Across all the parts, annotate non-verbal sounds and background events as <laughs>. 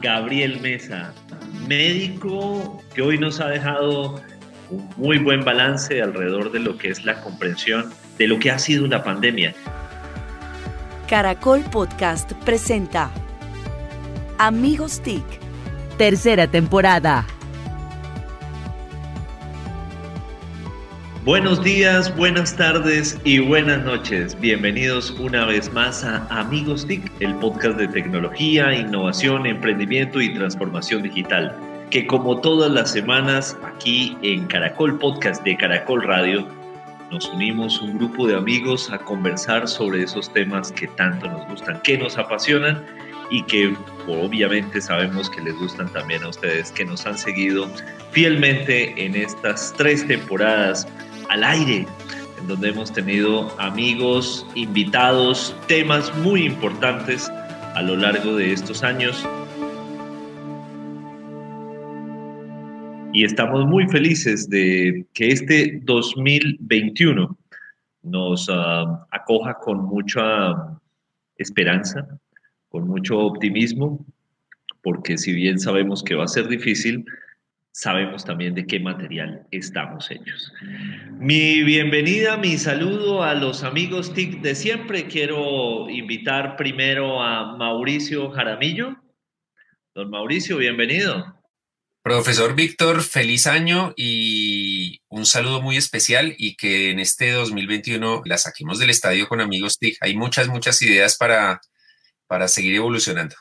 Gabriel Mesa, médico que hoy nos ha dejado un muy buen balance alrededor de lo que es la comprensión de lo que ha sido la pandemia. Caracol Podcast presenta Amigos TIC, tercera temporada. Buenos días, buenas tardes y buenas noches. Bienvenidos una vez más a Amigos TIC, el podcast de tecnología, innovación, emprendimiento y transformación digital, que como todas las semanas aquí en Caracol Podcast de Caracol Radio, nos unimos un grupo de amigos a conversar sobre esos temas que tanto nos gustan, que nos apasionan y que obviamente sabemos que les gustan también a ustedes, que nos han seguido fielmente en estas tres temporadas al aire, en donde hemos tenido amigos, invitados, temas muy importantes a lo largo de estos años. Y estamos muy felices de que este 2021 nos ah, acoja con mucha esperanza, con mucho optimismo, porque si bien sabemos que va a ser difícil, sabemos también de qué material estamos hechos. Mi bienvenida, mi saludo a los amigos TIC de siempre. Quiero invitar primero a Mauricio Jaramillo. Don Mauricio, bienvenido. Profesor Víctor, feliz año y un saludo muy especial y que en este 2021 la saquemos del estadio con amigos TIC. Hay muchas, muchas ideas para, para seguir evolucionando.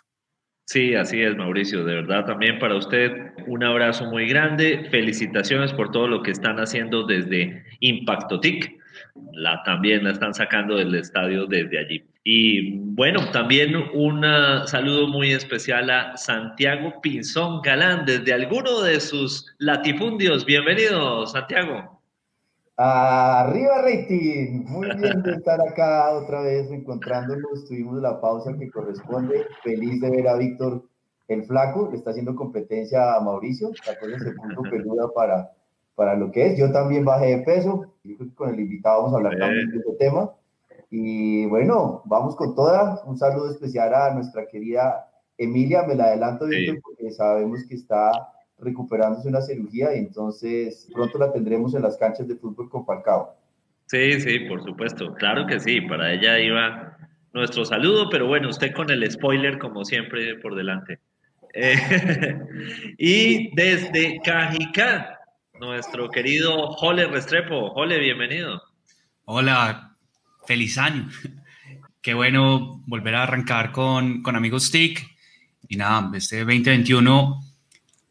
Sí, así es, Mauricio. De verdad, también para usted un abrazo muy grande. Felicitaciones por todo lo que están haciendo desde Impacto TIC. La, también la están sacando del estadio desde allí. Y bueno, también un saludo muy especial a Santiago Pinzón Galán desde alguno de sus latifundios. Bienvenido, Santiago. Arriba rating, muy bien de estar acá otra vez encontrándonos, tuvimos la pausa que corresponde, feliz de ver a Víctor el flaco, le está haciendo competencia a Mauricio, la cosa se puso peluda para, para lo que es, yo también bajé de peso, con el invitado vamos a hablar también de este tema, y bueno, vamos con toda, un saludo especial a nuestra querida Emilia, me la adelanto Víctor porque sabemos que está recuperándose una cirugía y entonces pronto la tendremos en las canchas de fútbol con Falcao. Sí, sí, por supuesto, claro que sí, para ella iba nuestro saludo, pero bueno, usted con el spoiler como siempre por delante. Eh, <laughs> y desde Cajicá, nuestro querido Jole Restrepo. Jole, bienvenido. Hola, feliz año. <laughs> Qué bueno volver a arrancar con, con Amigos TIC. Y nada, este 2021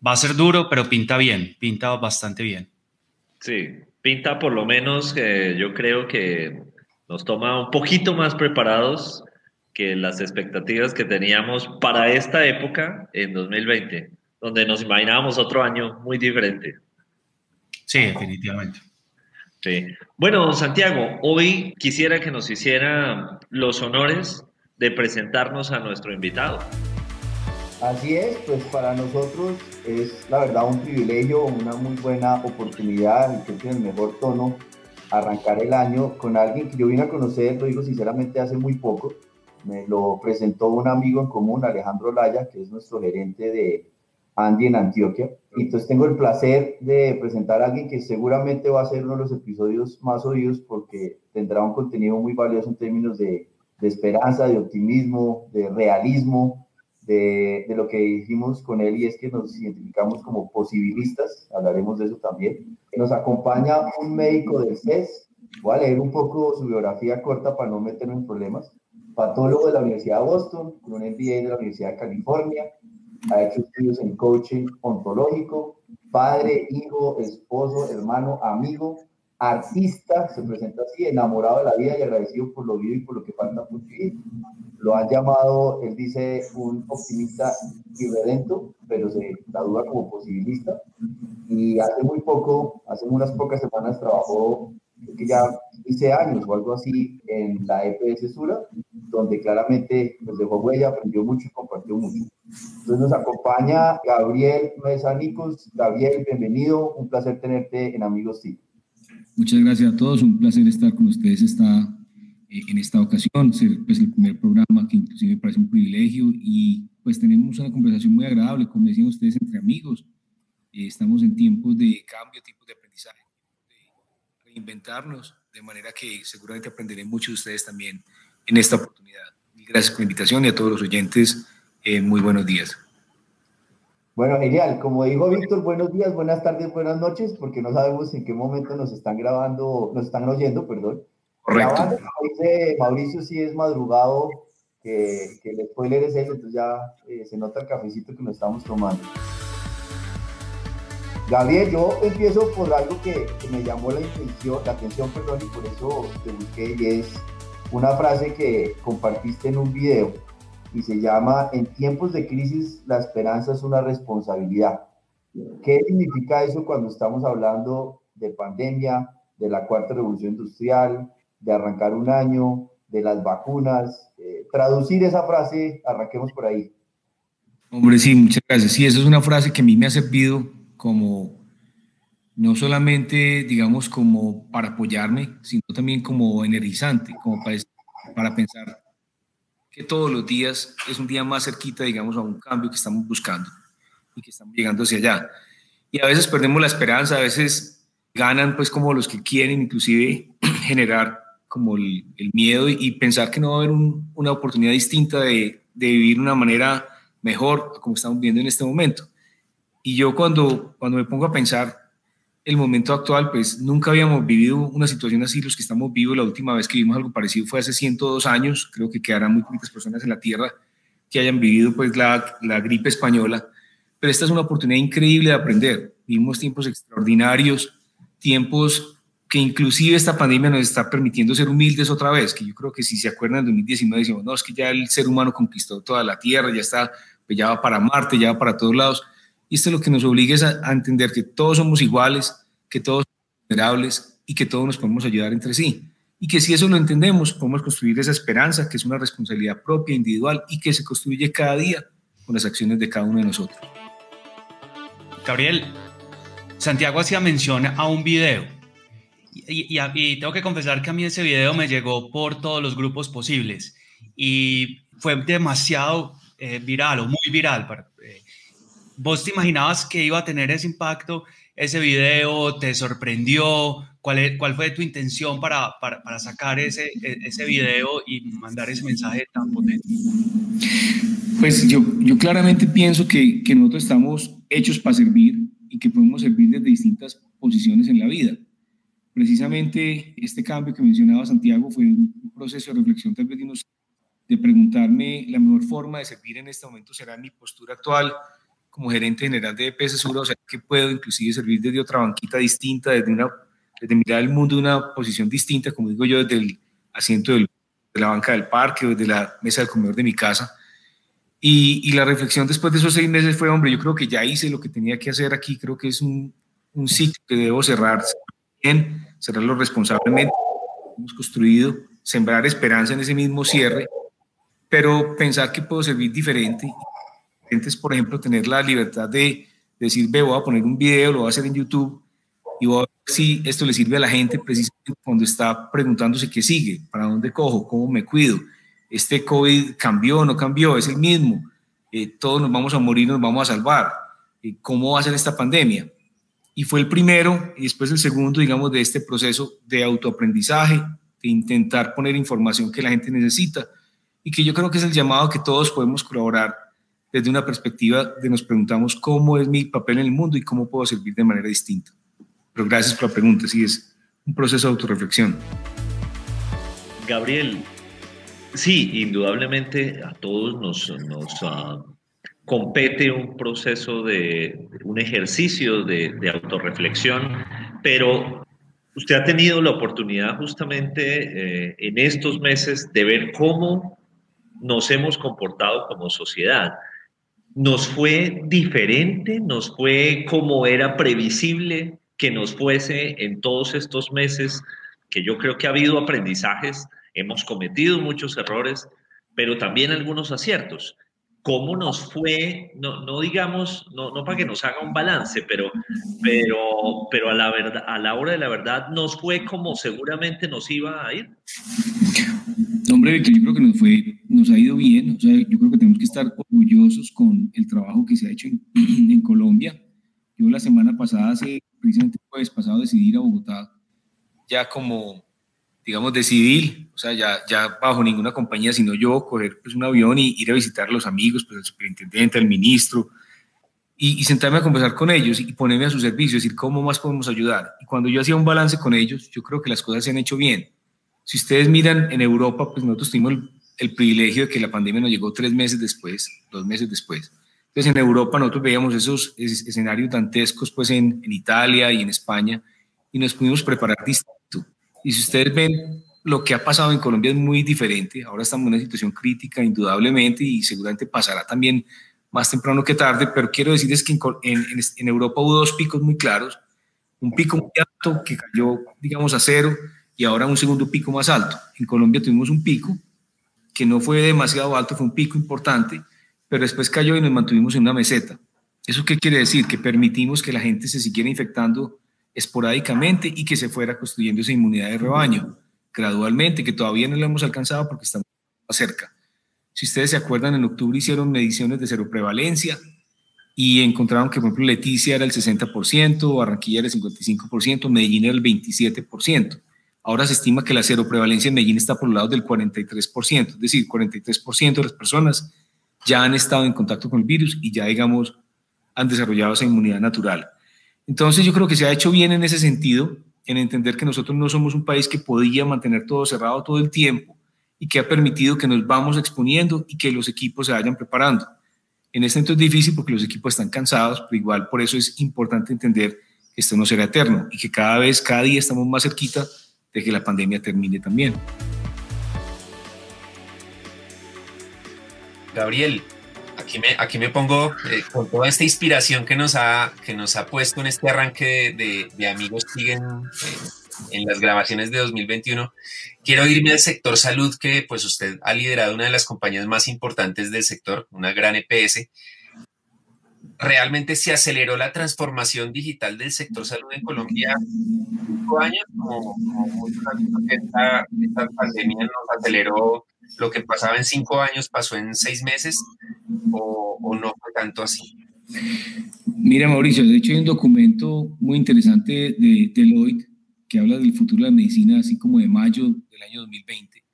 Va a ser duro, pero pinta bien, pinta bastante bien. Sí, pinta por lo menos que yo creo que nos toma un poquito más preparados que las expectativas que teníamos para esta época en 2020, donde nos imaginábamos otro año muy diferente. Sí, definitivamente. Sí. Bueno, Santiago, hoy quisiera que nos hiciera los honores de presentarnos a nuestro invitado. Así es, pues para nosotros es la verdad un privilegio, una muy buena oportunidad, y que en el mejor tono, arrancar el año con alguien que yo vine a conocer, lo digo sinceramente, hace muy poco. Me lo presentó un amigo en común, Alejandro Laya, que es nuestro gerente de Andy en Antioquia. Y entonces tengo el placer de presentar a alguien que seguramente va a ser uno de los episodios más oídos porque tendrá un contenido muy valioso en términos de esperanza, de optimismo, de realismo, de, lo que dijimos con él y es que nos identificamos como posibilistas, hablaremos de eso también. Nos acompaña un médico del CES, voy a leer un poco su biografía corta para no meterme en problemas. Patólogo de la Universidad de Boston, con un MBA de la Universidad de California, ha hecho estudios en coaching ontológico, padre, hijo, esposo, hermano, amigo, artista, se presenta así, enamorado de la vida y agradecido por lo vivido y por lo que falta por vivir. Lo han llamado, él dice, un optimista irredento, pero se duda como posibilista. Y hace muy poco, hace unas pocas semanas, trabajó, que ya hice años o algo así, en la EPS Sura, donde claramente nos dejó huella, aprendió mucho y compartió mucho. Entonces nos acompaña Gabriel Mesa Gabriel, bienvenido, un placer tenerte en Amigos TIC. Muchas gracias a todos, un placer estar con ustedes esta, eh, en esta ocasión, ser pues, el primer programa que inclusive me parece un privilegio y pues tenemos una conversación muy agradable, como decían ustedes, entre amigos. Eh, estamos en tiempos de cambio, tiempos de aprendizaje, de reinventarnos, de manera que seguramente aprenderé mucho de ustedes también en esta oportunidad. Gracias por la invitación y a todos los oyentes, eh, muy buenos días. Bueno, genial. Como dijo Víctor, buenos días, buenas tardes, buenas noches, porque no sabemos en qué momento nos están grabando, nos están oyendo, perdón. Correcto. Grabando, dice Mauricio, sí es madrugado, que, que el spoiler es ese, entonces ya eh, se nota el cafecito que nos estamos tomando. Gabriel, yo empiezo por algo que, que me llamó la atención, la atención, perdón, y por eso te busqué, y es una frase que compartiste en un video y se llama En tiempos de crisis la esperanza es una responsabilidad. ¿Qué significa eso cuando estamos hablando de pandemia, de la cuarta revolución industrial, de arrancar un año, de las vacunas? Eh, traducir esa frase, arranquemos por ahí. Hombre, sí, muchas gracias. Sí, esa es una frase que a mí me ha servido como, no solamente, digamos, como para apoyarme, sino también como energizante, como para, para pensar que todos los días es un día más cerquita, digamos, a un cambio que estamos buscando y que estamos llegando hacia allá. Y a veces perdemos la esperanza, a veces ganan pues como los que quieren inclusive <clears throat> generar como el, el miedo y, y, pensar que no va a haber un, una oportunidad distinta de, de vivir una manera mejor como estamos viviendo en este momento. Y yo cuando, cuando me pongo a pensar el momento actual, pues nunca habíamos vivido una situación así, los que estamos vivos, la última vez que vimos algo parecido fue hace 102 años, creo que quedarán muy pocas personas en la Tierra que hayan vivido pues la, la gripe española, pero esta es una oportunidad increíble de aprender, vivimos tiempos extraordinarios, tiempos que inclusive esta pandemia nos está permitiendo ser humildes otra vez, que yo creo que si se acuerdan, en 2019 decimos, no, es que ya el ser humano conquistó toda la Tierra, ya está, pues ya va para Marte, ya va para todos lados, y esto es lo que nos obliga es a, a, entender que todos somos iguales, que todos somos vulnerables y que todos nos podemos ayudar entre sí. Y que si eso lo entendemos, podemos construir esa esperanza, que es una responsabilidad propia, individual y que se construye cada día con las acciones de cada uno de nosotros. Gabriel, Santiago hacía mención a un video. Y, y, y, tengo que confesar que a mí ese video me llegó por todos los grupos posibles. Y fue demasiado eh, viral o muy viral. Para, eh, ¿Vos te imaginabas que iba a tener ese impacto ese video? ¿Te sorprendió? ¿Cuál, es, cuál fue tu intención para, para, para, sacar ese, ese video y mandar ese mensaje tan potente? Pues yo, yo claramente pienso que, que nosotros estamos hechos para servir y que podemos servir desde distintas posiciones en la vida. Precisamente este cambio que mencionaba Santiago fue un proceso de reflexión tal vez de, de preguntarme la mejor forma de servir en este momento será mi postura actual, como gerente general de EPS Sur, o sea, que puedo inclusive servir desde otra banquita distinta, desde, una, desde mirar el mundo de una posición distinta, como digo yo, desde el asiento del, de la banca del parque o desde la mesa del comedor de mi casa. Y, y, la reflexión después de esos seis meses fue, hombre, yo creo que ya hice lo que tenía que hacer aquí, creo que es un, un ciclo que debo cerrar bien, cerrarlo responsablemente, hemos construido, sembrar esperanza en ese mismo cierre, pero pensar que puedo servir diferente es, por ejemplo, tener la libertad de decir, ve, voy a poner un video, lo voy a hacer en YouTube y voy a ver si esto le sirve a la gente precisamente cuando está preguntándose qué sigue, para dónde cojo, cómo me cuido. Este COVID cambió, no cambió, es el mismo. Eh, todos nos vamos a morir, nos vamos a salvar. Eh, ¿Cómo va a ser esta pandemia? Y fue el primero y después el segundo, digamos, de este proceso de autoaprendizaje, de intentar poner información que la gente necesita y que yo creo que es el llamado que todos podemos colaborar desde una perspectiva de nos preguntamos cómo es mi papel en el mundo y cómo puedo servir de manera distinta. Pero gracias por la pregunta, sí, es un proceso de autorreflexión. Gabriel, sí, indudablemente a todos nos, nos uh, compete un proceso de, un ejercicio de, de autorreflexión, pero usted ha tenido la oportunidad justamente eh, en estos meses de ver cómo nos hemos comportado como sociedad nos fue diferente, nos fue como era previsible que nos fuese en todos estos meses, que yo creo que ha habido aprendizajes, hemos cometido muchos errores, pero también algunos aciertos. ¿Cómo nos fue? No, no digamos, no, no para que nos haga un balance, pero, pero, pero a, la verdad, a la hora de la verdad nos fue como seguramente nos iba a ir. Hombre, Víctor, yo creo que nos, fue, nos ha ido bien. O sea, yo creo que tenemos que estar orgullosos con el trabajo que se ha hecho en, <clears throat> en Colombia. Yo la semana pasada, hace precisamente el jueves pasado, decidí ir a Bogotá ya como, digamos, de civil, o sea, ya, ya bajo ninguna compañía, sino yo coger pues, un avión y ir a visitar a los amigos, pues al superintendente, al ministro, y, sentarme a conversar con ellos y ponerme a su servicio, decir cómo más podemos ayudar. Y cuando yo hacía un balance con ellos, yo creo que las cosas se han hecho bien. Si ustedes miran en Europa, pues nosotros tuvimos el, privilegio de que la pandemia nos llegó tres meses después, dos meses después. Entonces en Europa nosotros veíamos esos escenarios dantescos pues en, en Italia y en España y nos pudimos preparar distinto. Y si ustedes ven lo que ha pasado en Colombia es muy diferente. Ahora estamos en una situación crítica, indudablemente, y seguramente pasará también más temprano que tarde, pero quiero decirles que en, en, Europa hubo dos picos muy claros, un pico muy alto que cayó, digamos, a cero, y ahora un segundo pico más alto. En Colombia tuvimos un pico que no fue demasiado alto, fue un pico importante, pero después cayó y nos mantuvimos en una meseta. ¿Eso qué quiere decir? Que permitimos que la gente se siguiera infectando esporádicamente y que se fuera construyendo esa inmunidad de rebaño gradualmente, que todavía no lo hemos alcanzado porque estamos cerca. Si ustedes se acuerdan, en octubre hicieron mediciones de cero prevalencia y encontraron que, por ejemplo, Leticia era el 60%, Barranquilla era el 55%, Medellín era el 27%. Ahora se estima que la cero prevalencia en Medellín está por el lado del 43%, es decir, 43% de las personas ya han estado en contacto con el virus y ya, digamos, han desarrollado esa inmunidad natural. Entonces yo creo que se ha hecho bien en ese sentido, en entender que nosotros no somos un país que podía mantener todo cerrado todo el tiempo, y que ha permitido que nos vamos exponiendo y que los equipos se vayan preparando. En este momento es difícil porque los equipos están cansados, pero igual por eso es importante entender que esto no será eterno y que cada vez, cada día estamos más cerquita de que la pandemia termine también. Gabriel, aquí me, aquí me pongo eh, con toda esta inspiración que nos ha, que nos ha puesto en este arranque de, de, Amigos Siguen eh, en las grabaciones de 2021. Quiero irme al sector salud, que pues usted ha liderado una de las compañías más importantes del sector, una gran EPS. Realmente se aceleró la transformación digital del sector salud en Colombia cinco años, como, esta, esta pandemia nos aceleró lo que pasaba en cinco años, pasó en seis meses, o, o no fue tanto así. Mira, Mauricio, de hecho hay un documento muy interesante de Deloitte que habla del futuro de la medicina, así como de mayo del año 2020,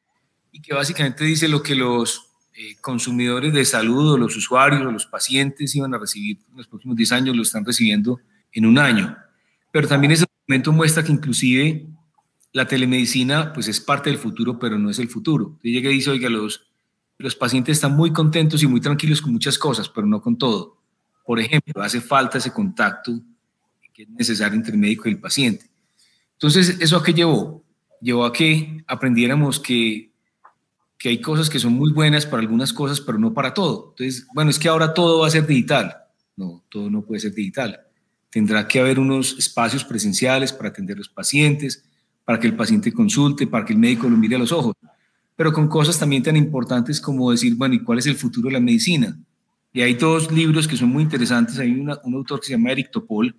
y que básicamente dice lo que los eh, consumidores de salud o los usuarios o los pacientes iban a recibir en los próximos 10 años, lo están recibiendo en un año. Pero también ese documento muestra que inclusive la telemedicina pues es parte del futuro, pero no es el futuro. Entonces llega y dice, oiga, los, los pacientes están muy contentos y muy tranquilos con muchas cosas, pero no con todo. Por ejemplo, hace falta ese contacto que es necesario entre el médico y el paciente. Entonces, ¿eso a qué llevó? Llevó a que aprendiéramos que, que hay cosas que son muy buenas para algunas cosas, pero no para todo. Entonces, bueno, es que ahora todo va a ser digital. No, todo no puede ser digital. Tendrá que haber unos espacios presenciales para atender a los pacientes, para que el paciente consulte, para que el médico lo mire a los ojos, pero con cosas también tan importantes como decir, bueno, ¿y cuál es el futuro de la medicina? Y hay dos libros que son muy interesantes. Hay un autor que se llama Eric Topol,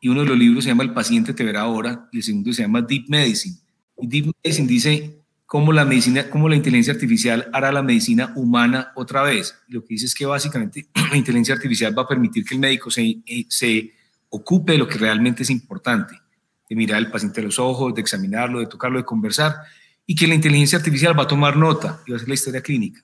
y uno de los libros se llama El paciente te verá ahora y el segundo se llama Deep Medicine. Y Deep Medicine dice cómo la medicina, cómo la inteligencia artificial hará la medicina humana otra vez. Lo que dice es que básicamente <clears throat> la inteligencia artificial va a permitir que el médico se, eh, se ocupe de lo que realmente es importante, de mirar al paciente a los ojos, de examinarlo, de tocarlo, de conversar, y que la inteligencia artificial va a tomar nota y va a hacer la historia clínica.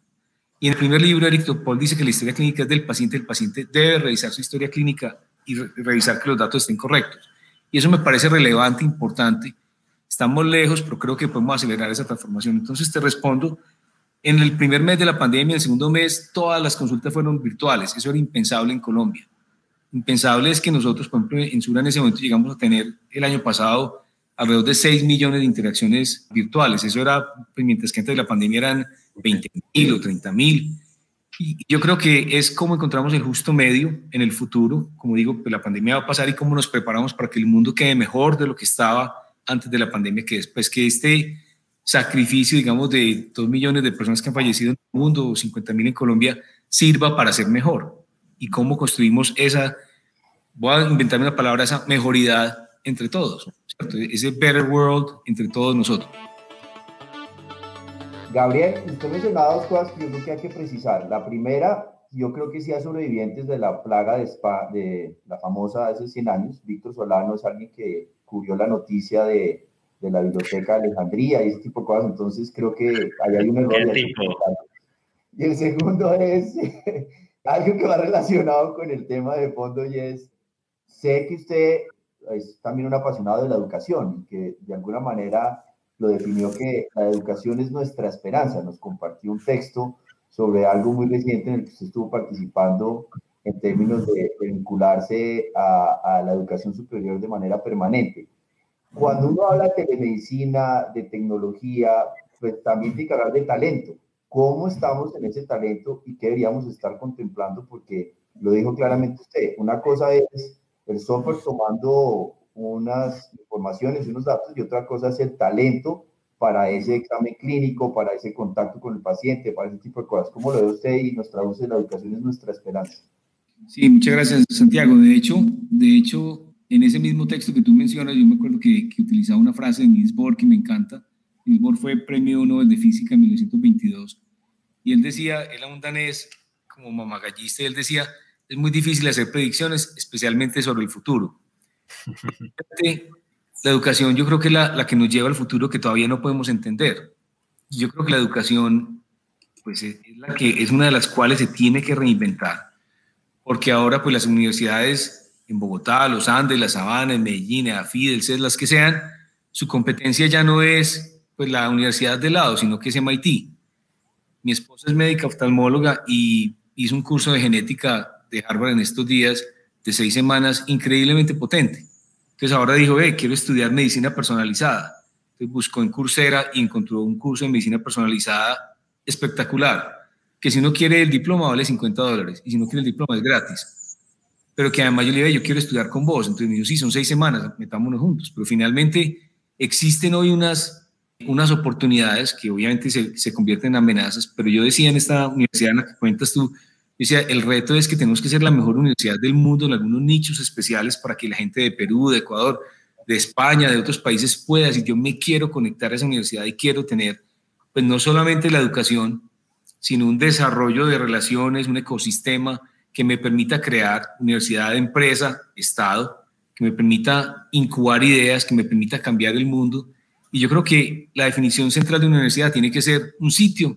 Y en el primer libro, Eric Topol dice que la historia clínica es del paciente, el paciente debe revisar su historia clínica y revisar que los datos estén correctos. Y eso me parece relevante, importante. Estamos lejos, pero creo que podemos acelerar esa transformación. Entonces te respondo, en el primer mes de la pandemia, en el segundo mes, todas las consultas fueron virtuales. Eso era impensable en Colombia. Impensable es que nosotros, por ejemplo, en Sura en ese momento llegamos a tener el año pasado alrededor de 6 millones de interacciones virtuales. Eso era, pues, mientras que antes de la pandemia eran 20 mil o 30 mil. Y yo creo que es cómo encontramos el justo medio en el futuro. Como digo, pues la pandemia va a pasar y cómo nos preparamos para que el mundo quede mejor de lo que estaba antes de la pandemia, que después que este sacrificio, digamos, de dos millones de personas que han fallecido en el mundo o 50 mil en Colombia, sirva para ser mejor. Y cómo construimos esa, voy a inventarme una palabra, esa mejoridad entre todos, ese better world entre todos nosotros. Gabriel, usted mencionaba dos cosas que yo creo que hay que precisar. La primera, yo creo que sí hay sobrevivientes de la plaga de, Spa, de la famosa hace 100 años. Víctor Solano es alguien que cubrió la noticia de, de la biblioteca de Alejandría y ese tipo de cosas. Entonces creo que ahí hay un error. Y el segundo es <laughs> algo que va relacionado con el tema de fondo y es, sé que usted es también un apasionado de la educación y que de alguna manera lo definió que la educación es nuestra esperanza. Nos compartió un texto sobre algo muy reciente en el que usted estuvo participando en términos de, vincularse a, a, la educación superior de manera permanente. Cuando uno habla de telemedicina, de tecnología, pues también tiene que hablar de talento. ¿Cómo estamos en ese talento y qué deberíamos estar contemplando? Porque lo dijo claramente usted, una cosa es el software tomando unas informaciones unos datos y otra cosa es el talento para ese examen clínico, para ese contacto con el paciente, para ese tipo de cosas. ¿Cómo lo ve usted y nos traduce la educación es nuestra esperanza? Sí, muchas gracias, Santiago. De hecho, de hecho, en ese mismo texto que tú mencionas, yo me acuerdo que, que utilizaba una frase de Niels Bohr que me encanta. Niels Bohr fue premio Nobel de Física en 1922 y él decía, él era un danés como mamagallista, y él decía, es muy difícil hacer predicciones, especialmente sobre el futuro. la educación yo creo que es la, la, que nos lleva al futuro que todavía no podemos entender. Yo creo que la educación pues, es, la que, es una de las cuales se tiene que reinventar, porque ahora pues, las universidades en Bogotá, Los Andes, La Sabana, en Medellín, AFID, el las que sean, su competencia ya no es pues, la universidad de lado, sino que es MIT. Mi esposa es médica oftalmóloga y hizo un curso de genética de Harvard en estos días de seis semanas increíblemente potente. Entonces ahora dijo, eh, quiero estudiar medicina personalizada. Entonces buscó en Coursera y encontró un curso de medicina personalizada espectacular, que si uno quiere el diploma vale 50 dólares y si no quiere el diploma es gratis. Pero que además yo le dije, yo quiero estudiar con vos. Entonces me dijo, sí, son seis semanas, metámonos juntos. Pero finalmente existen hoy unas, unas oportunidades que obviamente se, se convierten en amenazas, pero yo decía en esta universidad en la que cuentas tú, Decía, el reto es que tenemos que ser la mejor universidad del mundo en algunos nichos especiales para que la gente de Perú, de Ecuador, de España, de otros países pueda decir, yo me quiero conectar a esa universidad y quiero tener, pues no solamente la educación, sino un desarrollo de relaciones, un ecosistema que me permita crear universidad empresa, Estado, que me permita incubar ideas, que me permita cambiar el mundo. Y yo creo que la definición central de una universidad tiene que ser un sitio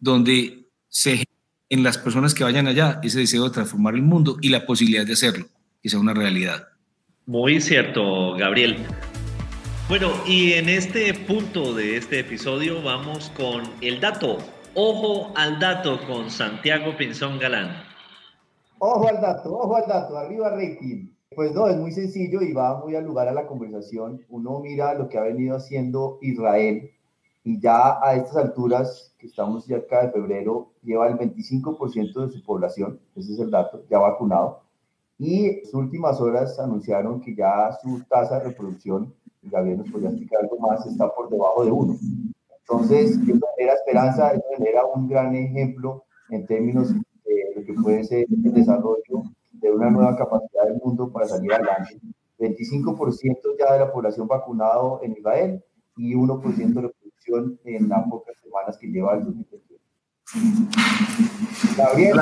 donde se en las personas que vayan allá ese deseo de transformar el mundo y la posibilidad de hacerlo, que sea una realidad. Muy cierto, Gabriel. Bueno, y en este punto de este episodio vamos con el dato. Ojo al dato con Santiago Pinzón Galán. Ojo al dato, ojo al dato, arriba rating. Pues no, es muy sencillo y va muy al lugar a la conversación. Uno mira lo que ha venido haciendo Israel y ya a estas alturas, que estamos cerca de febrero, lleva el 25% de su población, ese es el dato, ya vacunado. Y en sus últimas horas anunciaron que ya su tasa de reproducción, Gabriel nos podría explicar algo más, está por debajo de uno. Entonces, eso genera esperanza, eso genera un gran ejemplo en términos de lo que puede ser el desarrollo de una nueva capacidad del mundo para salir adelante. 25% ya de la población vacunado en Israel y 1% de en las pocas semanas que lleva el 2021. Gabriel,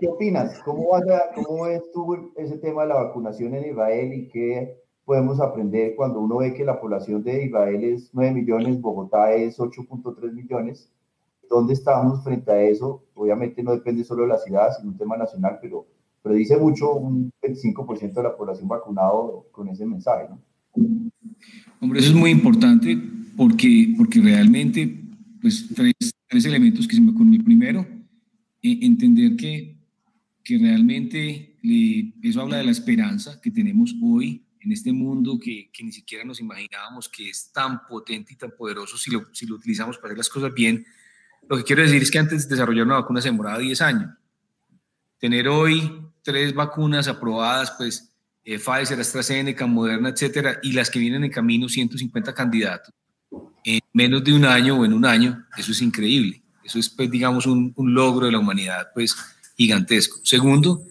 ¿qué opinas? ¿Cómo, vas ¿Cómo ves tú ese tema de la vacunación en Israel y qué podemos aprender cuando uno ve que la población de Israel es 9 millones, Bogotá es 8.3 millones? ¿Dónde estamos frente a eso? Obviamente no depende solo de la ciudad, sino un tema nacional, pero, pero dice mucho un 25% de la población vacunado con ese mensaje, ¿no? Hombre, eso es muy importante porque, porque realmente, pues, tres, tres elementos que se me ocurren. Primero, eh, entender que, que realmente eso habla de la esperanza que tenemos hoy en este mundo que, que, ni siquiera nos imaginábamos que es tan potente y tan poderoso si lo, si lo utilizamos para hacer las cosas bien. Lo que quiero decir es que antes de desarrollar una vacuna se demoraba 10 años. Tener hoy tres vacunas aprobadas, pues eh, Pfizer, AstraZeneca, Moderna, etcétera, y las que vienen en camino, 150 candidatos, en menos de un año o en un año, eso es increíble. Eso es, pues, digamos, un, un logro de la humanidad, pues, gigantesco. Segundo,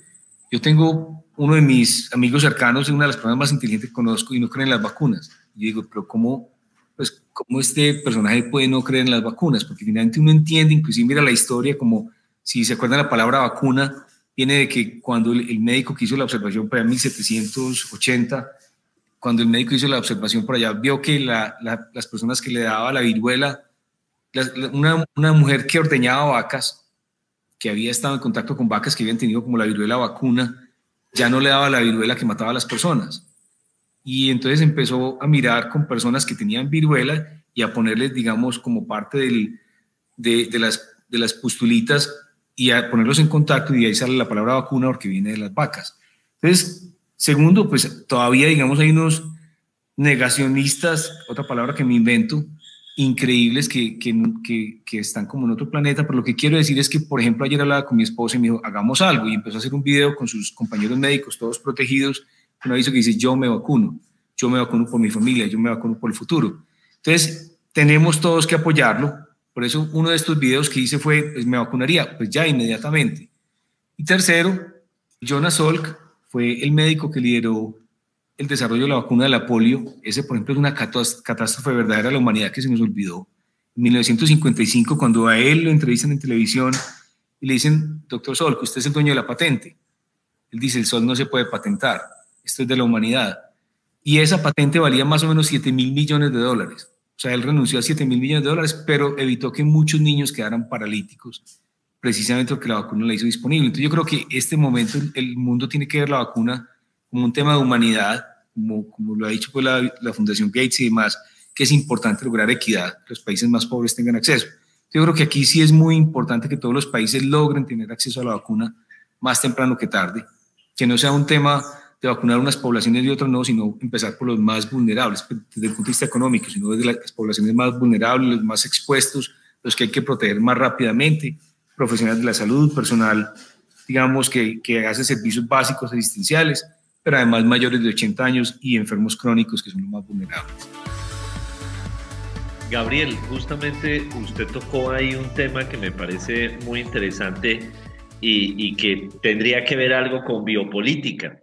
yo tengo uno de mis amigos cercanos, una de las personas más inteligentes que conozco y no creen en las vacunas. Y digo, pero ¿cómo, pues, cómo este personaje puede no creer en las vacunas, porque finalmente uno entiende, inclusive mira la historia, como si se acuerdan la palabra vacuna, viene de que cuando el, médico que hizo la observación para 1780, cuando el médico hizo la observación por allá, vio que las personas que le daba la viruela, una, una, mujer que ordeñaba vacas, que había estado en contacto con vacas que habían tenido como la viruela vacuna, ya no le daba la viruela que mataba a las personas. Y entonces empezó a mirar con personas que tenían viruela y a ponerles, digamos, como parte del, de, las, de las pustulitas y a ponerlos en contacto y ahí sale la palabra vacuna porque viene de las vacas. Entonces, segundo, pues todavía, digamos, hay unos negacionistas, otra palabra que me invento, increíbles que, que, que, están como en otro planeta, pero lo que quiero decir es que, por ejemplo, ayer hablaba con mi esposa y me dijo, hagamos algo, y empezó a hacer un video con sus compañeros médicos, todos protegidos, un aviso que dice, yo me vacuno, yo me vacuno por mi familia, yo me vacuno por el futuro. Entonces, tenemos todos que apoyarlo, por eso uno de estos videos que hice fue, pues me vacunaría, pues ya inmediatamente. Y tercero, Jonas Salk fue el médico que lideró el desarrollo de la vacuna de la polio. Ese, por ejemplo, es una catástrofe verdadera de la humanidad que se nos olvidó. En 1955, cuando a él lo entrevistan en televisión y le dicen, doctor Sol, que usted es el dueño de la patente. Él dice, el sol no se puede patentar, esto es de la humanidad. Y esa patente valía más o menos 7 mil millones de dólares. O sea, él renunció a 7 mil millones de dólares, pero evitó que muchos niños quedaran paralíticos, precisamente porque la vacuna la hizo disponible. Entonces yo creo que este momento el mundo tiene que ver la vacuna como un tema de humanidad, como, como lo ha dicho pues, la, la, Fundación Gates y demás, que es importante lograr equidad, que los países más pobres tengan acceso. Yo creo que aquí sí es muy importante que todos los países logren tener acceso a la vacuna más temprano que tarde, que no sea un tema de vacunar unas poblaciones y otras no, sino empezar por los más vulnerables, pues, desde el punto de vista económico, sino desde las poblaciones más vulnerables, los más expuestos, los que hay que proteger más rápidamente, profesionales de la salud, personal, digamos, que, que hace servicios básicos asistenciales, pero además mayores de 80 años y enfermos crónicos que son los más vulnerables. Gabriel, justamente usted tocó ahí un tema que me parece muy interesante y, y, que tendría que ver algo con biopolítica.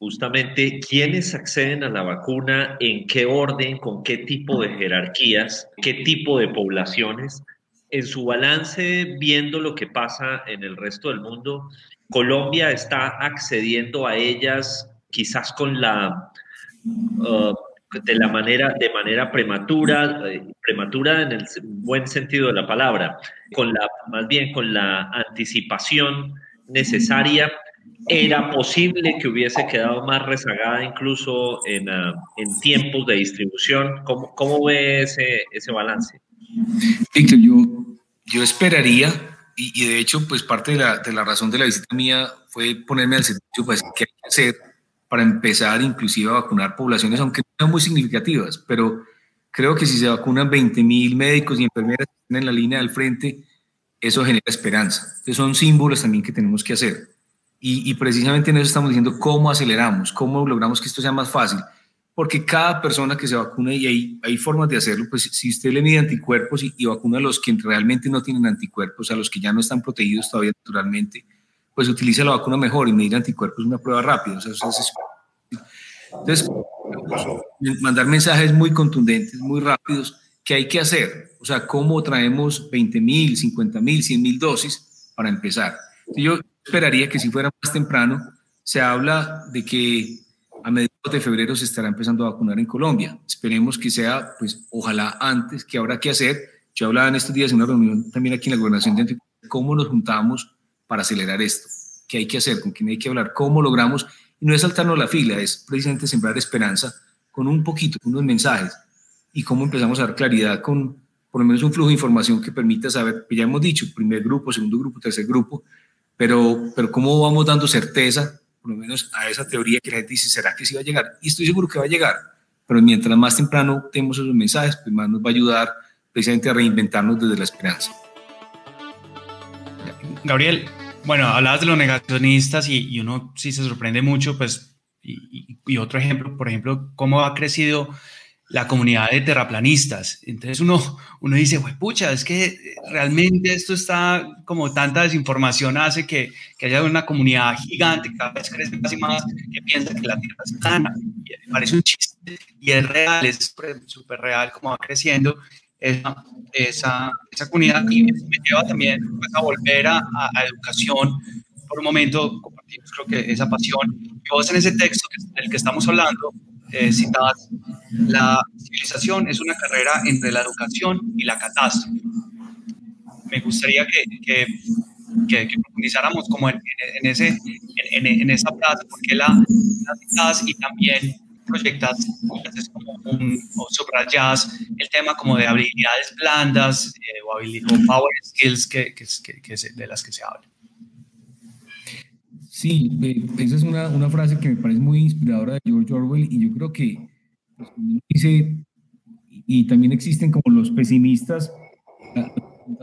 Justamente, ¿quiénes acceden a la vacuna? ¿En qué orden? ¿Con qué tipo de jerarquías? ¿Qué tipo de poblaciones? En su balance, viendo lo que pasa en el resto del mundo, Colombia está accediendo a ellas quizás con la uh, de la manera de manera prematura eh, prematura en el buen sentido de la palabra con la más bien con la anticipación necesaria era posible que hubiese quedado más rezagada incluso en, uh, en tiempos de distribución. ¿Cómo, cómo ve ese, ese balance Víctor yo yo esperaría y, y, de hecho pues parte de la, de la razón de la visita mía fue ponerme al servicio pues qué hay que hacer para empezar inclusive a vacunar poblaciones, aunque no sean muy significativas, pero creo que si se vacunan 20 mil médicos y enfermeras en la línea del frente, eso genera esperanza. Entonces son símbolos también que tenemos que hacer. Y, precisamente en eso estamos diciendo cómo aceleramos, cómo logramos que esto sea más fácil. Porque cada persona que se vacuna, y hay, hay formas de hacerlo, pues si usted le mide anticuerpos y, y, vacuna a los que realmente no tienen anticuerpos, a los que ya no están protegidos todavía naturalmente, pues utiliza la vacuna mejor y medir anticuerpos es una prueba rápida. O sea, entonces, mandar mensajes muy contundentes, muy rápidos, ¿qué hay que hacer? O sea, ¿cómo traemos 20 mil, 50 mil, 100 mil dosis para empezar? Yo esperaría que si fuera más temprano, se habla de que a mediados de febrero se estará empezando a vacunar en Colombia. Esperemos que sea, pues, ojalá antes, que habrá que hacer. Yo hablaba en estos días en una reunión también aquí en la gobernación de cómo nos juntamos para acelerar esto, qué hay que hacer, con quién hay que hablar, cómo logramos, y no es saltarnos la fila, es precisamente sembrar esperanza con un poquito, unos mensajes, y cómo empezamos a dar claridad con por lo menos un flujo de información que permita saber, ya hemos dicho, primer grupo, segundo grupo, tercer grupo, pero, pero cómo vamos dando certeza, por lo menos a esa teoría que la gente dice, ¿será que sí va a llegar? Y estoy seguro que va a llegar, pero mientras más temprano tenemos esos mensajes, pues más nos va a ayudar precisamente a reinventarnos desde la esperanza. Gabriel, bueno, hablabas de los negacionistas y, uno sí se sorprende mucho, pues, y, otro ejemplo, por ejemplo, cómo ha crecido la comunidad de terraplanistas. Entonces uno, uno dice, pucha, es que realmente esto está como tanta desinformación hace que, haya una comunidad gigante, cada vez crece más y más, que piensa que la Tierra es plana. Y y es real, es súper real como va creciendo esa, esa, esa, comunidad y me lleva también pues, a volver a, a, educación por un momento, compartimos creo que esa pasión. Y vos en ese texto del que estamos hablando, eh, citabas, la civilización es una carrera entre la educación y la catástrofe. Me gustaría que, que, que, profundizáramos como en, en ese, en, en, esa frase, porque la, la citas y también proyectas o subrayas el tema como de habilidades blandas eh, o, o, power skills que, que, que, de las que se habla. Sí, esa es una, una, frase que me parece muy inspiradora de George Orwell y yo creo que pues, dice, y también existen como los pesimistas,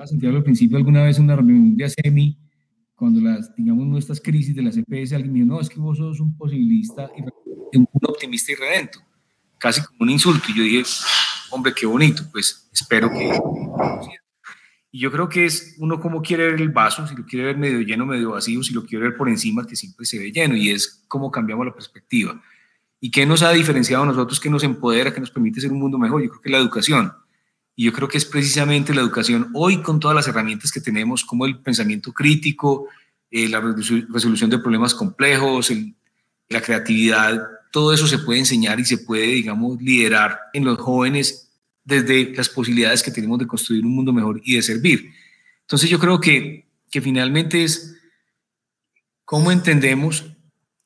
Santiago al principio alguna vez en una reunión de ASEMI, cuando las, digamos, nuestras crisis de la CPS, alguien me dijo, no, es que vos sos un posibilista y un optimista y redento, casi como un insulto, y yo dije, hombre, qué bonito, pues espero que y yo creo que es uno como quiere ver el vaso, si lo quiere ver medio lleno, medio vacío, si lo quiere ver por encima, que siempre se ve lleno, y es como cambiamos la perspectiva. ¿Y qué nos ha diferenciado a nosotros, qué nos empodera, qué nos permite ser un mundo mejor? Yo creo que la educación. Y yo creo que es precisamente la educación hoy con todas las herramientas que tenemos, como el pensamiento crítico, eh, la resolución de problemas complejos, la creatividad, todo eso se puede enseñar y se puede, digamos, liderar en los jóvenes desde las posibilidades que tenemos de construir un mundo mejor y de servir. Entonces yo creo que, que finalmente es cómo entendemos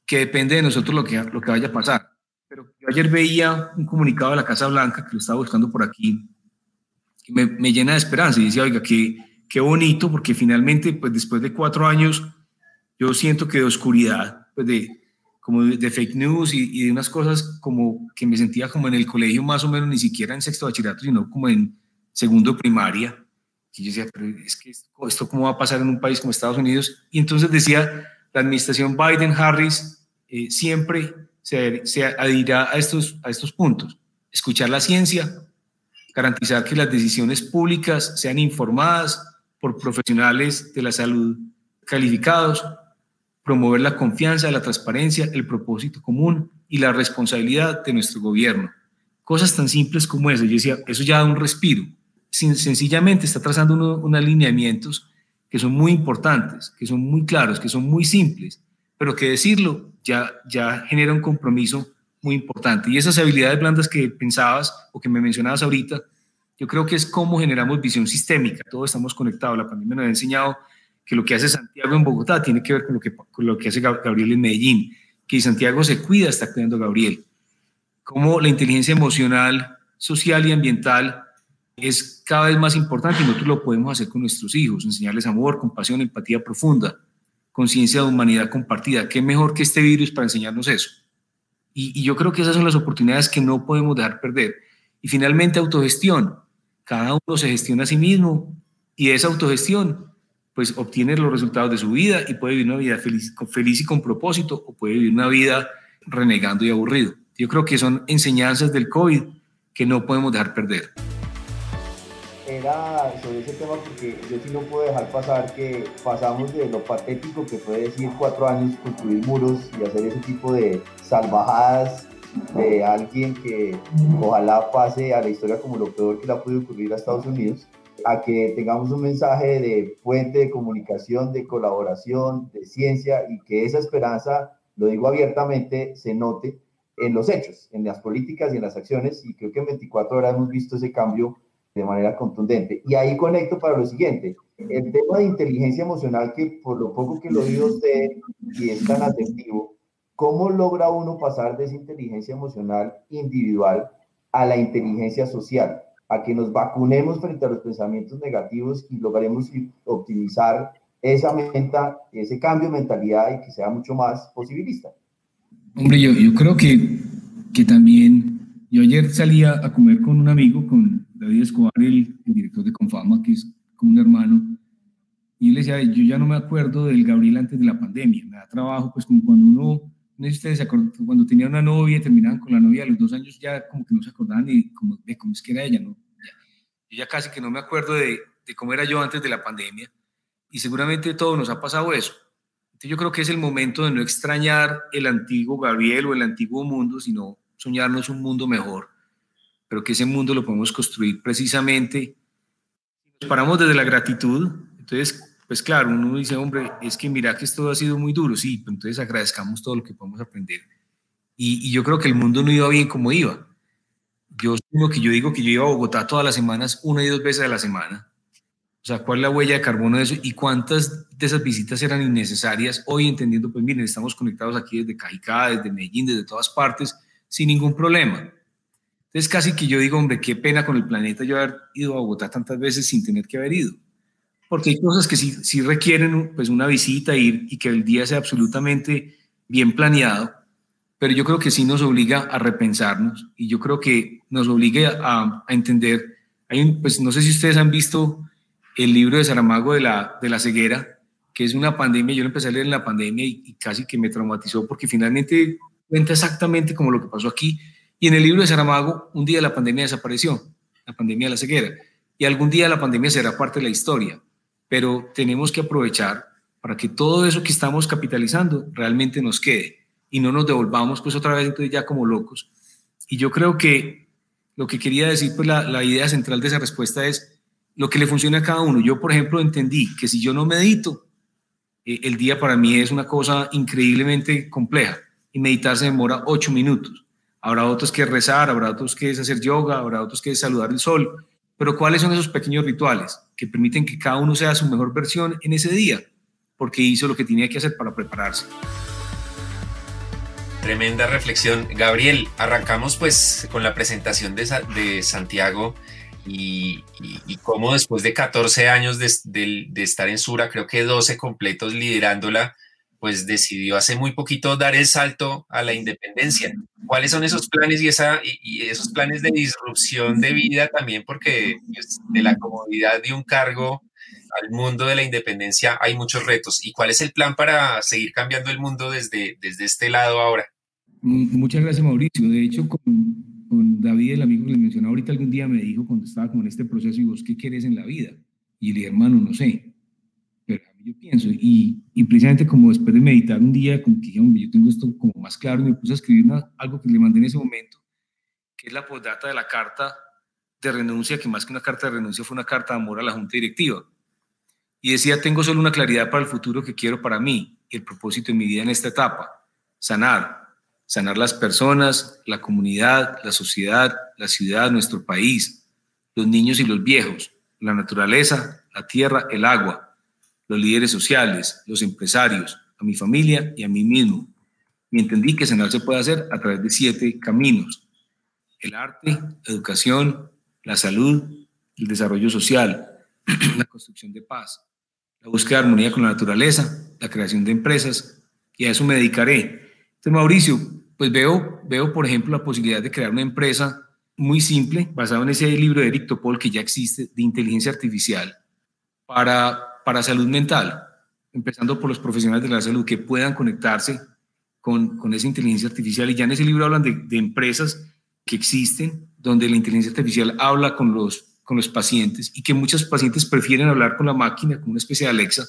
que depende de nosotros lo que, lo que vaya a pasar. Pero yo ayer veía un comunicado de la Casa Blanca, que lo estaba buscando por aquí, que me, me llena de esperanza y decía, oiga, qué, qué bonito, porque finalmente, pues después de cuatro años, yo siento que de oscuridad, pues de, como de, fake news y, de unas cosas como que me sentía como en el colegio más o menos, ni siquiera en sexto bachillerato, sino como en segundo primaria. Y yo decía, pero es que esto, cómo va a pasar en un país como Estados Unidos. Y entonces decía, la administración Biden-Harris eh, siempre se, se adhirirá a estos, a estos puntos. Escuchar la ciencia, garantizar que las decisiones públicas sean informadas por profesionales de la salud calificados, promover la confianza, la transparencia, el propósito común y la responsabilidad de nuestro gobierno. Cosas tan simples como eso. Yo decía, eso ya da un respiro. sencillamente está trazando unos alineamientos que son muy importantes, que son muy claros, que son muy simples, pero que decirlo ya, ya genera un compromiso muy importante. Y esas habilidades blandas que pensabas o que me mencionabas ahorita, yo creo que es cómo generamos visión sistémica. Todos estamos conectados. La pandemia nos ha enseñado que lo que hace Santiago en Bogotá tiene que ver con lo que, lo que hace Gabriel en Medellín, que Santiago se cuida, está cuidando a Gabriel. Cómo la inteligencia emocional, social y ambiental es cada vez más importante y nosotros lo podemos hacer con nuestros hijos, enseñarles amor, compasión, empatía profunda, conciencia de humanidad compartida. ¿Qué mejor que este virus para enseñarnos eso? Y yo creo que esas son las oportunidades que no podemos dejar perder. Y finalmente, autogestión. Cada uno se gestiona a sí mismo y esa autogestión pues obtiene los resultados de su vida y puede vivir una vida feliz, feliz y con propósito o puede vivir una vida renegando y aburrido. Yo creo que son enseñanzas del COVID que no podemos dejar perder. Era sobre ese tema porque yo sí no puedo dejar pasar que pasamos de lo patético que fue decir cuatro años construir muros y hacer ese tipo de salvajadas de alguien que ojalá pase a la historia como lo peor que le ha podido ocurrir a Estados Unidos a que tengamos un mensaje de puente de comunicación, de colaboración, de ciencia y que esa esperanza, lo digo abiertamente, se note en los hechos, en las políticas y en las acciones y creo que en 24 horas hemos visto ese cambio de manera contundente. Y ahí conecto para lo siguiente, el tema de inteligencia emocional que por lo poco que lo oído usted y es tan atendido, ¿cómo logra uno pasar de esa inteligencia emocional individual a la inteligencia social? A que nos vacunemos frente a los pensamientos negativos y lograremos optimizar esa menta, ese cambio de mentalidad y que sea mucho más posibilista. Hombre, yo, yo creo que, que también, yo ayer salía a comer con un amigo, con David Escobar, el, director de Confama, que es como un hermano, y él decía, yo ya no me acuerdo del Gabriel antes de la pandemia, me da trabajo, pues como cuando uno no sé si ustedes se acuerdan, cuando tenían una novia y terminaban con la novia a los dos años, ya como que no se acordaban ni como, de cómo es que era ella, ¿no? Yo ya casi que no me acuerdo de, de cómo era yo antes de la pandemia y seguramente todos nos ha pasado eso. Entonces yo creo que es el momento de no extrañar el antiguo Gabriel o el antiguo mundo, sino soñarnos un mundo mejor, pero que ese mundo lo podemos construir precisamente. Nos paramos desde la gratitud, entonces pues claro, uno dice, hombre, es que mira que esto ha sido muy duro, sí, entonces agradezcamos todo lo que podemos aprender. Y, yo creo que el mundo no iba bien como iba. Yo lo que yo digo que yo iba a Bogotá todas las semanas, una y dos veces a la semana. O sea, ¿cuál es la huella de carbono de eso? ¿Y cuántas de esas visitas eran innecesarias? Hoy entendiendo, pues miren, estamos conectados aquí desde Cajicá, desde Medellín, desde todas partes, sin ningún problema. Entonces casi que yo digo, hombre, qué pena con el planeta yo haber ido a Bogotá tantas veces sin tener que haber ido porque hay cosas que sí, sí requieren pues, una visita ir, y que el día sea absolutamente bien planeado, pero yo creo que sí nos obliga a repensarnos y yo creo que nos obliga a, a entender, hay pues no sé si ustedes han visto el libro de Saramago de la, de la ceguera, que es una pandemia, yo lo empecé a leer en la pandemia y, y casi que me traumatizó porque finalmente cuenta exactamente como lo que pasó aquí. Y en el libro de Saramago un día la pandemia desapareció, la pandemia de la ceguera, y algún día la pandemia será parte de la historia pero tenemos que aprovechar para que todo eso que estamos capitalizando realmente nos quede y no nos devolvamos pues otra vez entonces ya como locos. Y yo creo que lo que quería decir, pues la, idea central de esa respuesta es lo que le funciona a cada uno. Yo, por ejemplo, entendí que si yo no medito, eh, el día para mí es una cosa increíblemente compleja y meditar se demora ocho minutos. Habrá otros que rezar, habrá otros que hacer yoga, habrá otros que saludar el sol, pero ¿cuáles son esos pequeños rituales que permiten que cada uno sea su mejor versión en ese día? Porque hizo lo que tenía que hacer para prepararse. Tremenda reflexión. Gabriel, arrancamos pues con la presentación de, Santiago y, y, cómo después de 14 años de, de, estar en Sura, creo que 12 completos liderándola, pues decidió hace muy poquito dar el salto a la independencia. ¿Cuáles son esos planes y, esa, y, esos planes de disrupción de vida también? Porque pues, de la comodidad de un cargo al mundo de la independencia hay muchos retos. ¿Y cuál es el plan para seguir cambiando el mundo desde, desde este lado ahora? Muchas gracias, Mauricio. De hecho, con, con David, el amigo que le mencionó ahorita, algún día me dijo cuando estaba con este proceso, ¿y vos qué quieres en la vida? Y le dije, hermano, no sé yo pienso. Y, y, precisamente como después de meditar un día, como que hombre, yo tengo esto como más claro, me puse a escribir algo que le mandé en ese momento, que es la postdata de la carta de renuncia, que más que una carta de renuncia fue una carta de amor a la junta directiva. Y decía, tengo solo una claridad para el futuro que quiero para mí y el propósito de mi vida en esta etapa, sanar. Sanar las personas, la comunidad, la sociedad, la ciudad, nuestro país, los niños y los viejos, la naturaleza, la tierra, el agua, los líderes sociales, los empresarios, a mi familia y a mí mismo. Y entendí que sanar se puede hacer a través de siete caminos. El arte, la educación, la salud, el desarrollo social, <clears throat> la construcción de paz, la búsqueda de armonía con la naturaleza, la creación de empresas, y a eso me dedicaré. Entonces, Mauricio, pues veo, veo, por ejemplo, la posibilidad de crear una empresa muy simple, basada en ese libro de Eric Topol que ya existe, de inteligencia artificial, para para salud mental, empezando por los profesionales de la salud que puedan conectarse con, con esa inteligencia artificial. Y ya en ese libro hablan de, de, empresas que existen, donde la inteligencia artificial habla con los, con los pacientes y que muchos pacientes prefieren hablar con la máquina, con una especie de Alexa,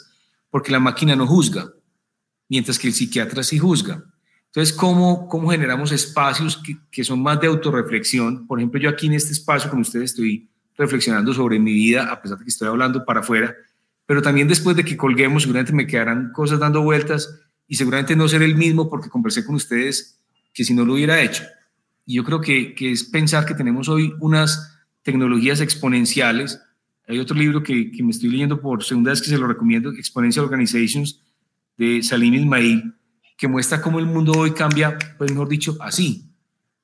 porque la máquina no juzga, mientras que el psiquiatra sí juzga. Entonces, ¿cómo, cómo generamos espacios que, que son más de autorreflexión? Por ejemplo, yo aquí en este espacio con ustedes estoy reflexionando sobre mi vida, a pesar de que estoy hablando para afuera, pero también después de que colguemos seguramente me quedarán cosas dando vueltas y seguramente no seré el mismo porque conversé con ustedes que si no lo hubiera hecho. Y yo creo que, que es pensar que tenemos hoy unas tecnologías exponenciales. Hay otro libro que, que, me estoy leyendo por segunda vez que se lo recomiendo, Exponential Organizations, de Salim Ismail, que muestra cómo el mundo hoy cambia, pues mejor dicho, así.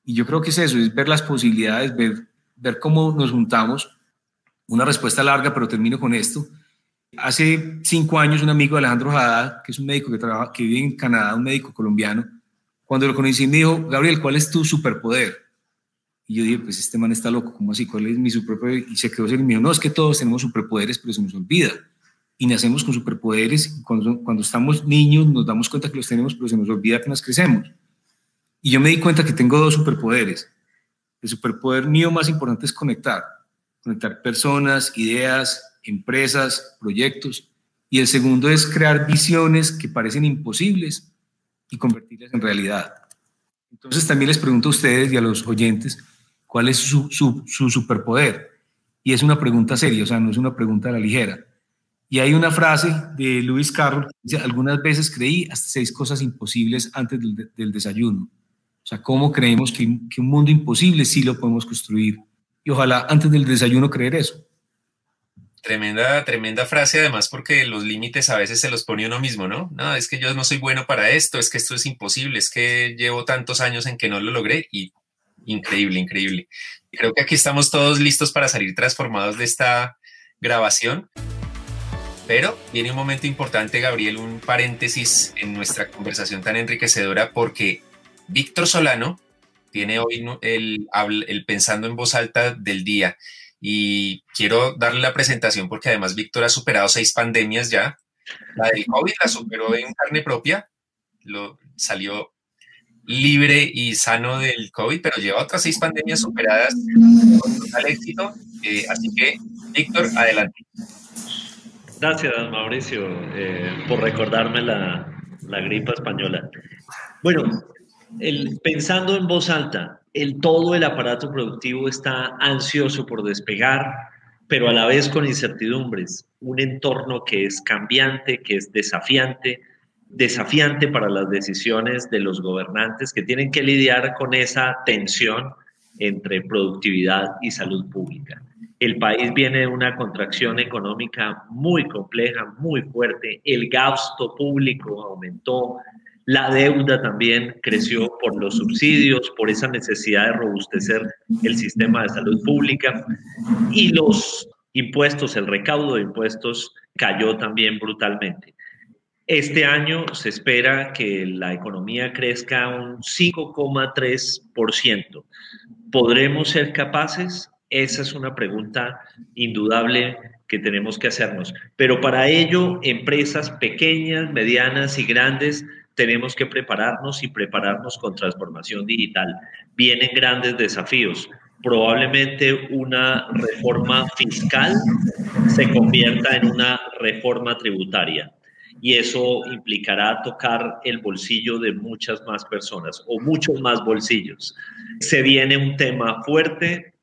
Y yo creo que es eso, es ver las posibilidades, ver, ver cómo nos juntamos. Una respuesta larga, pero termino con esto Hace cinco años un amigo, Alejandro Haddad, que es un médico que, trabaja, que vive en Canadá, un médico colombiano, cuando lo conocí me dijo, Gabriel, ¿cuál es tu superpoder? Y yo dije, pues este man está loco, ¿cómo así? ¿Cuál es mi superpoder? Y se quedó serio y me dijo, no, es que todos tenemos superpoderes, pero se nos olvida. y nacemos con superpoderes. Cuando, cuando estamos niños nos damos cuenta que los tenemos, pero se nos olvida que nos crecemos. Y yo me di cuenta que tengo dos superpoderes. El superpoder mío más importante es conectar, conectar personas, ideas, empresas, proyectos. Y el segundo es crear visiones que parecen imposibles y convertirlas en realidad. Entonces también les pregunto a ustedes y a los oyentes, ¿cuál es su, su, su superpoder? Y es una pregunta seria, o sea, no es una pregunta a la ligera. Y hay una frase de Luis Carroll que dice, algunas veces creí hasta seis cosas imposibles antes del, desayuno. O sea, ¿cómo creemos que, un mundo imposible sí lo podemos construir? Y ojalá antes del desayuno creer eso. Tremenda, tremenda frase, además, porque los límites a veces se los pone uno mismo, ¿no? No, es que yo no soy bueno para esto, es que esto es imposible, es que llevo tantos años en que no lo logré y increíble, increíble. Creo que aquí estamos todos listos para salir transformados de esta grabación. Pero viene un momento importante, Gabriel, un paréntesis en nuestra conversación tan enriquecedora, porque Víctor Solano tiene hoy el, el pensando en voz alta del día y quiero darle la presentación porque además Víctor ha superado seis pandemias ya. La del COVID la superó en carne propia, lo, salió libre y sano del COVID, pero lleva otras seis pandemias superadas con total éxito. Eh, así que, Víctor, adelante. Gracias, Mauricio, eh, por recordarme la, la gripa española. Bueno, el, pensando en voz alta, el todo el aparato productivo está ansioso por despegar, pero a la vez con incertidumbres, un entorno que es cambiante, que es desafiante, desafiante para las decisiones de los gobernantes que tienen que lidiar con esa tensión entre productividad y salud pública. El país viene de una contracción económica muy compleja, muy fuerte, el gasto público aumentó, la deuda también creció por los subsidios, por esa necesidad de robustecer el sistema de salud pública y los impuestos, el recaudo de impuestos cayó también brutalmente. Este año se espera que la economía crezca un 5,3%. ¿Podremos ser capaces? Esa es una pregunta indudable que tenemos que hacernos. Pero para ello, empresas pequeñas, medianas y grandes tenemos que prepararnos y prepararnos con transformación digital. Vienen grandes desafíos. Probablemente una reforma fiscal se convierta en una reforma tributaria y eso implicará tocar el bolsillo de muchas más personas o muchos más bolsillos. Se viene un tema fuerte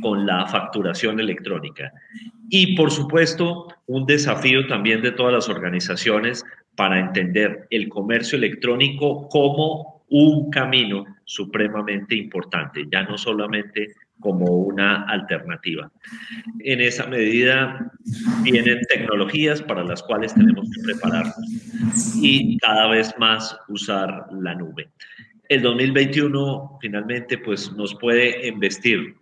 con la facturación electrónica y por supuesto un desafío también de todas las organizaciones para entender el comercio electrónico como un camino supremamente importante, ya no solamente como una alternativa. En esa medida vienen tecnologías para las cuales tenemos que prepararnos y cada vez más usar la nube. El 2021 finalmente pues nos puede investir,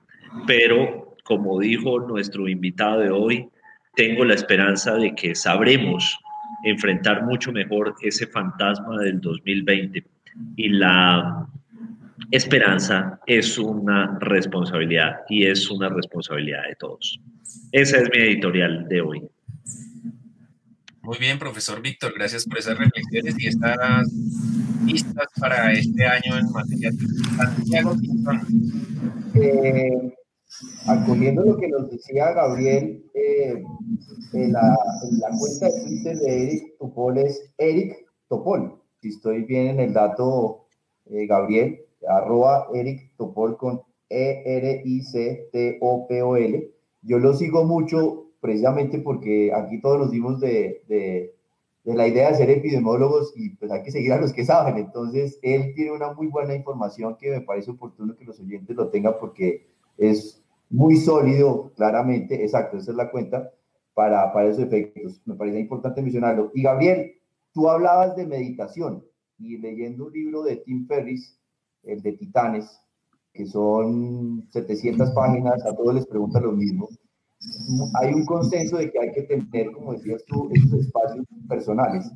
pero como dijo nuestro invitado de hoy, tengo la esperanza de que sabremos enfrentar mucho mejor ese fantasma del 2020. Y la esperanza es una responsabilidad y es una responsabilidad de todos. Esa es mi editorial de hoy. Muy bien, profesor Víctor, gracias por esas reflexiones y estas listas para este año en materia de Santiago eh, acogiendo lo que nos decía Gabriel, eh, en, la, cuenta de Twitter de Eric Topol es Eric Topol. Si estoy bien en el dato, eh, Gabriel, arroba Eric Topol con E-R-I-C-T-O-P-O-L. Yo lo sigo mucho precisamente porque aquí todos nos dimos de, de, de, la idea de ser epidemiólogos y pues hay que seguir a los que saben. Entonces, él tiene una muy buena información que me parece oportuno que los oyentes lo tengan porque es muy sólido, claramente, exacto, esa es la cuenta, para, para esos efectos. Me parece importante mencionarlo. Y Gabriel, tú hablabas de meditación y leyendo un libro de Tim Ferris, el de Titanes, que son 700 páginas, a todos les pregunta lo mismo. Hay un consenso de que hay que tener, como decías tú, esos espacios personales.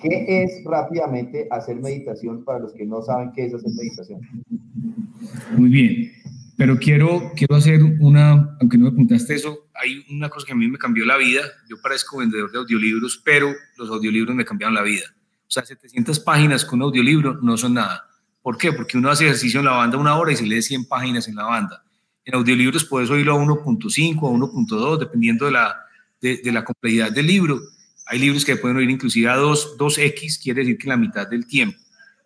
¿Qué es rápidamente hacer meditación para los que no saben qué es hacer meditación? Muy bien. Pero quiero, quiero hacer una, aunque no me preguntaste eso, hay una cosa que a mí me cambió la vida. Yo parezco vendedor de audiolibros, pero los audiolibros me cambiaron la vida. O sea, 700 páginas con un audiolibro no son nada. ¿Por qué? Porque uno hace ejercicio en la banda una hora y se lee 100 páginas en la banda. En audiolibros puedes oírlo a 1.5 o 1.2, dependiendo de la, de, de, la complejidad del libro. Hay libros que pueden oír inclusive a 2, 2X, quiere decir que la mitad del tiempo.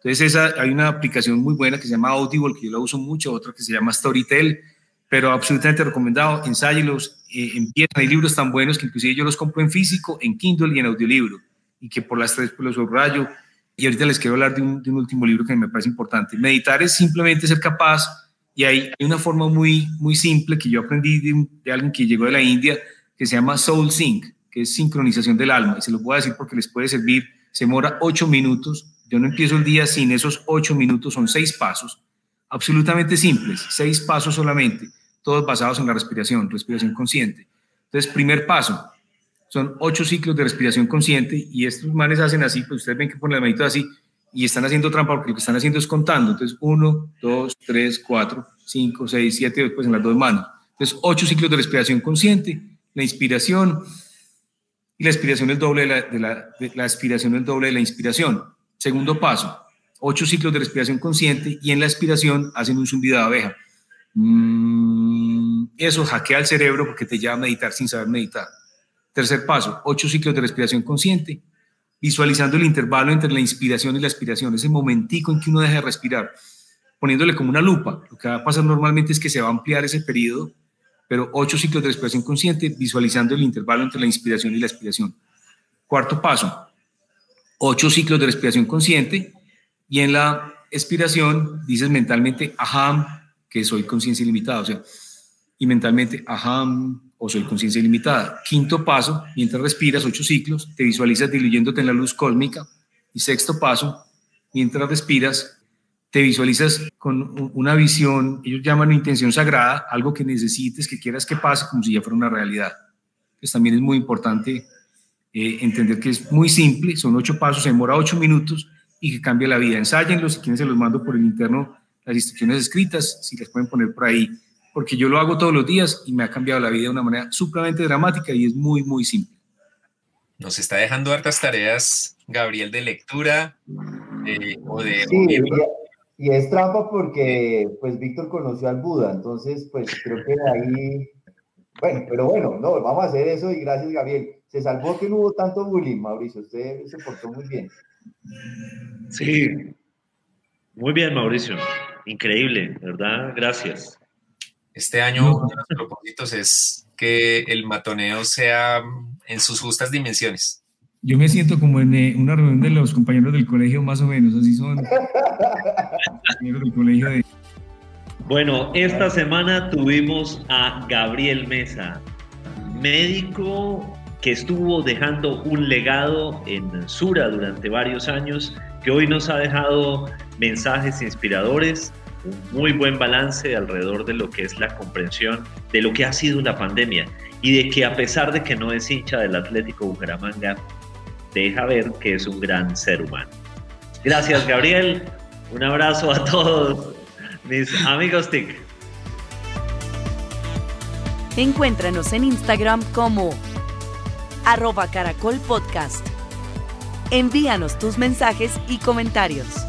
Entonces, esa, hay una aplicación muy buena que se llama Audible, que yo la uso mucho, otra que se llama Storytel, pero absolutamente recomendado, ensáyelos, eh, empiezan, hay libros tan buenos que inclusive yo los compro en físico, en Kindle y en audiolibro, y que por las tres pues los subrayo. Y ahorita les quiero hablar de un, de un, último libro que me parece importante. Meditar es simplemente ser capaz, y hay, hay una forma muy, muy simple que yo aprendí de, un, de alguien que llegó de la India, que se llama Soul Sync, que es sincronización del alma, y se lo voy a decir porque les puede servir, se demora ocho minutos, yo no empiezo el día sin esos ocho minutos, son seis pasos, absolutamente simples, seis pasos solamente, todos basados en la respiración, respiración consciente. Entonces, primer paso, son ocho ciclos de respiración consciente y estos manes hacen así, pues ustedes ven que ponen la manito así y están haciendo trampa porque lo que están haciendo es contando. Entonces, uno, dos, tres, cuatro, cinco, seis, siete, después en las dos manos. Entonces, ocho ciclos de respiración consciente, la inspiración y la expiración es doble de la, de la, expiración es doble de la inspiración. Segundo paso, ocho ciclos de respiración consciente y en la expiración hacen un zumbido de abeja. Mm, eso hackea el cerebro porque te lleva a meditar sin saber meditar. Tercer paso, ocho ciclos de respiración consciente, visualizando el intervalo entre la inspiración y la expiración, ese momentico en que uno deja de respirar, poniéndole como una lupa. Lo que va a pasar normalmente es que se va a ampliar ese periodo, pero ocho ciclos de respiración consciente, visualizando el intervalo entre la inspiración y la expiración. Cuarto paso, ocho ciclos de respiración consciente y en la expiración dices mentalmente aham, que soy conciencia ilimitada, o sea, y mentalmente aham o soy conciencia ilimitada. Quinto paso, mientras respiras ocho ciclos, te visualizas diluyéndote en la luz cósmica. Y sexto paso, mientras respiras, te visualizas con una visión, ellos llaman intención sagrada, algo que necesites, que quieras que pase, como si ya fuera una realidad. Pues también es muy importante eh, entender que es muy simple, son ocho pasos, se demora ocho minutos y que cambia la vida. Ensáyenlos, si quieren se los mando por el interno las instrucciones escritas, si les pueden poner por ahí, porque yo lo hago todos los días y me ha cambiado la vida de una manera supremamente dramática y es muy, muy simple. Nos está dejando hartas tareas, Gabriel, de lectura eh, o de... Sí, y es trampa porque pues Víctor conoció al Buda, entonces pues creo que ahí, bueno, pero bueno, no, vamos a hacer eso y gracias Gabriel. Se salvó que no hubo tanto bullying, Mauricio, usted se portó muy bien. Sí, muy bien, Mauricio. Increíble, ¿verdad? Gracias. Este año uno de los propósitos es que el matoneo sea en sus justas dimensiones. Yo me siento como en eh, una reunión de los compañeros del colegio, más o menos, así son. <laughs> compañeros del colegio de... Bueno, esta semana tuvimos a Gabriel Mesa, médico que estuvo dejando un legado en Sura durante varios años, que hoy nos ha dejado mensajes inspiradores, un muy buen balance alrededor de lo que es la comprensión de lo que ha sido la pandemia y de que a pesar de que no es hincha del Atlético Bucaramanga, deja ver que es un gran ser humano. Gracias Gabriel, un abrazo a todos mis amigos TIC. Encuéntranos en Instagram como arroba caracol podcast. Envíanos tus mensajes y comentarios.